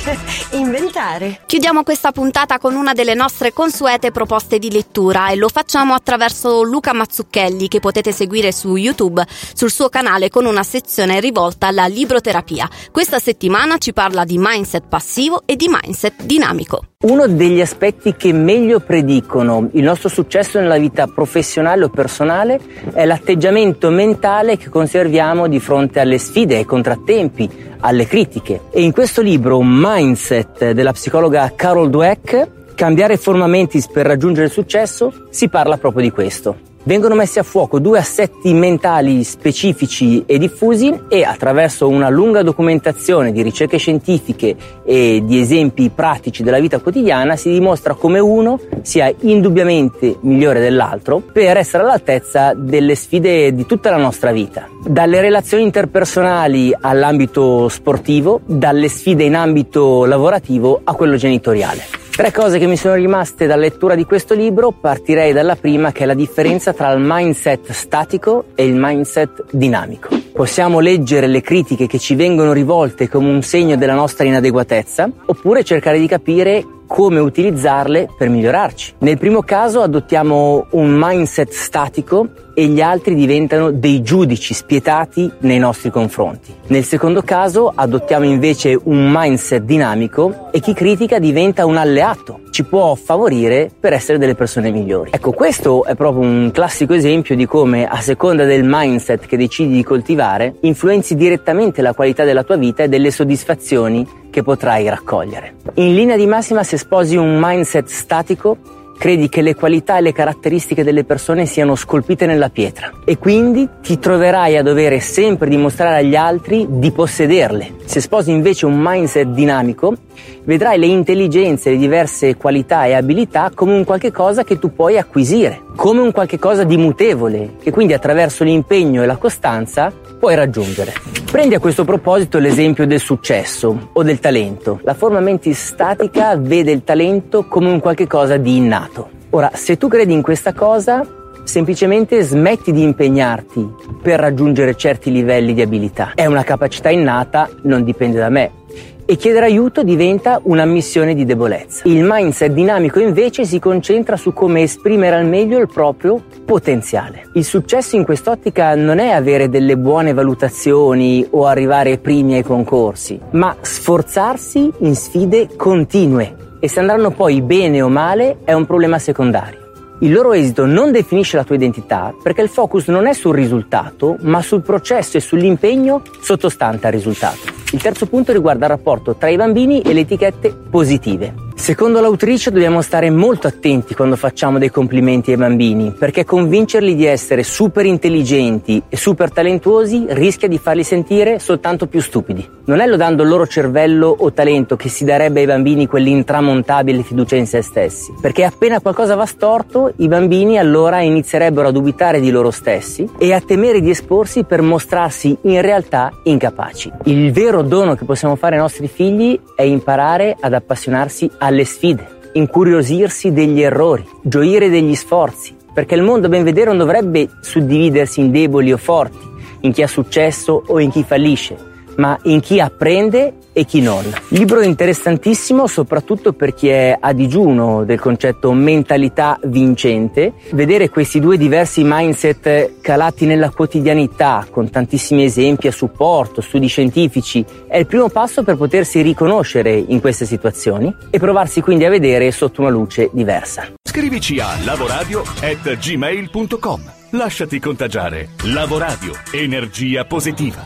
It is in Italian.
inventare. Chiudiamo questa puntata con una delle nostre consuete proposte di lettura e lo facciamo attraverso Luca Mazzucchelli che potete seguire su YouTube sul suo canale con una sezione rivolta alla libroterapia. Questa settimana ci parla di mindset passivo e di mindset dinamico. Uno degli aspetti che meglio predicono il nostro successo nella vita professionale o personale è l'atteggiamento mentale che conserviamo di fronte alle sfide, ai contrattempi, alle critiche. E in questo libro Mindset della psicologa Carol Dweck, Cambiare forma mentis per raggiungere il successo, si parla proprio di questo. Vengono messi a fuoco due assetti mentali specifici e diffusi e attraverso una lunga documentazione di ricerche scientifiche e di esempi pratici della vita quotidiana si dimostra come uno sia indubbiamente migliore dell'altro per essere all'altezza delle sfide di tutta la nostra vita. Dalle relazioni interpersonali all'ambito sportivo, dalle sfide in ambito lavorativo a quello genitoriale. Tre cose che mi sono rimaste dalla lettura di questo libro, partirei dalla prima che è la differenza tra il mindset statico e il mindset dinamico. Possiamo leggere le critiche che ci vengono rivolte come un segno della nostra inadeguatezza, oppure cercare di capire come utilizzarle per migliorarci. Nel primo caso adottiamo un mindset statico e gli altri diventano dei giudici spietati nei nostri confronti. Nel secondo caso adottiamo invece un mindset dinamico e chi critica diventa un alleato, ci può favorire per essere delle persone migliori. Ecco, questo è proprio un classico esempio di come a seconda del mindset che decidi di coltivare influenzi direttamente la qualità della tua vita e delle soddisfazioni che potrai raccogliere. In linea di massima, se sposi un mindset statico, credi che le qualità e le caratteristiche delle persone siano scolpite nella pietra e quindi ti troverai a dover sempre dimostrare agli altri di possederle. Se sposi invece un mindset dinamico, vedrai le intelligenze, le diverse qualità e abilità come un qualche cosa che tu puoi acquisire, come un qualche cosa di mutevole, che quindi attraverso l'impegno e la costanza puoi raggiungere. Prendi a questo proposito l'esempio del successo o del talento. La forma mentis statica vede il talento come un qualche cosa di innato. Ora, se tu credi in questa cosa, semplicemente smetti di impegnarti per raggiungere certi livelli di abilità. È una capacità innata, non dipende da me e chiedere aiuto diventa una missione di debolezza. Il mindset dinamico invece si concentra su come esprimere al meglio il proprio potenziale. Il successo in quest'ottica non è avere delle buone valutazioni o arrivare primi ai concorsi, ma sforzarsi in sfide continue e se andranno poi bene o male è un problema secondario. Il loro esito non definisce la tua identità perché il focus non è sul risultato, ma sul processo e sull'impegno sottostante al risultato. Il terzo punto riguarda il rapporto tra i bambini e le etichette positive. Secondo l'autrice dobbiamo stare molto attenti quando facciamo dei complimenti ai bambini, perché convincerli di essere super intelligenti e super talentuosi rischia di farli sentire soltanto più stupidi. Non è lodando il loro cervello o talento che si darebbe ai bambini quell'intramontabile fiducia in se stessi, perché appena qualcosa va storto, i bambini allora inizierebbero a dubitare di loro stessi e a temere di esporsi per mostrarsi in realtà incapaci. Il vero dono che possiamo fare ai nostri figli è imparare ad appassionarsi a alle sfide, incuriosirsi degli errori, gioire degli sforzi, perché il mondo a ben vedere non dovrebbe suddividersi in deboli o forti, in chi ha successo o in chi fallisce, ma in chi apprende e chi non. Libro interessantissimo soprattutto per chi è a digiuno del concetto mentalità vincente. Vedere questi due diversi mindset calati nella quotidianità con tantissimi esempi a supporto, studi scientifici, è il primo passo per potersi riconoscere in queste situazioni e provarsi quindi a vedere sotto una luce diversa. Scrivici a lavoradio@gmail.com. Lasciati contagiare. Lavoradio, energia positiva.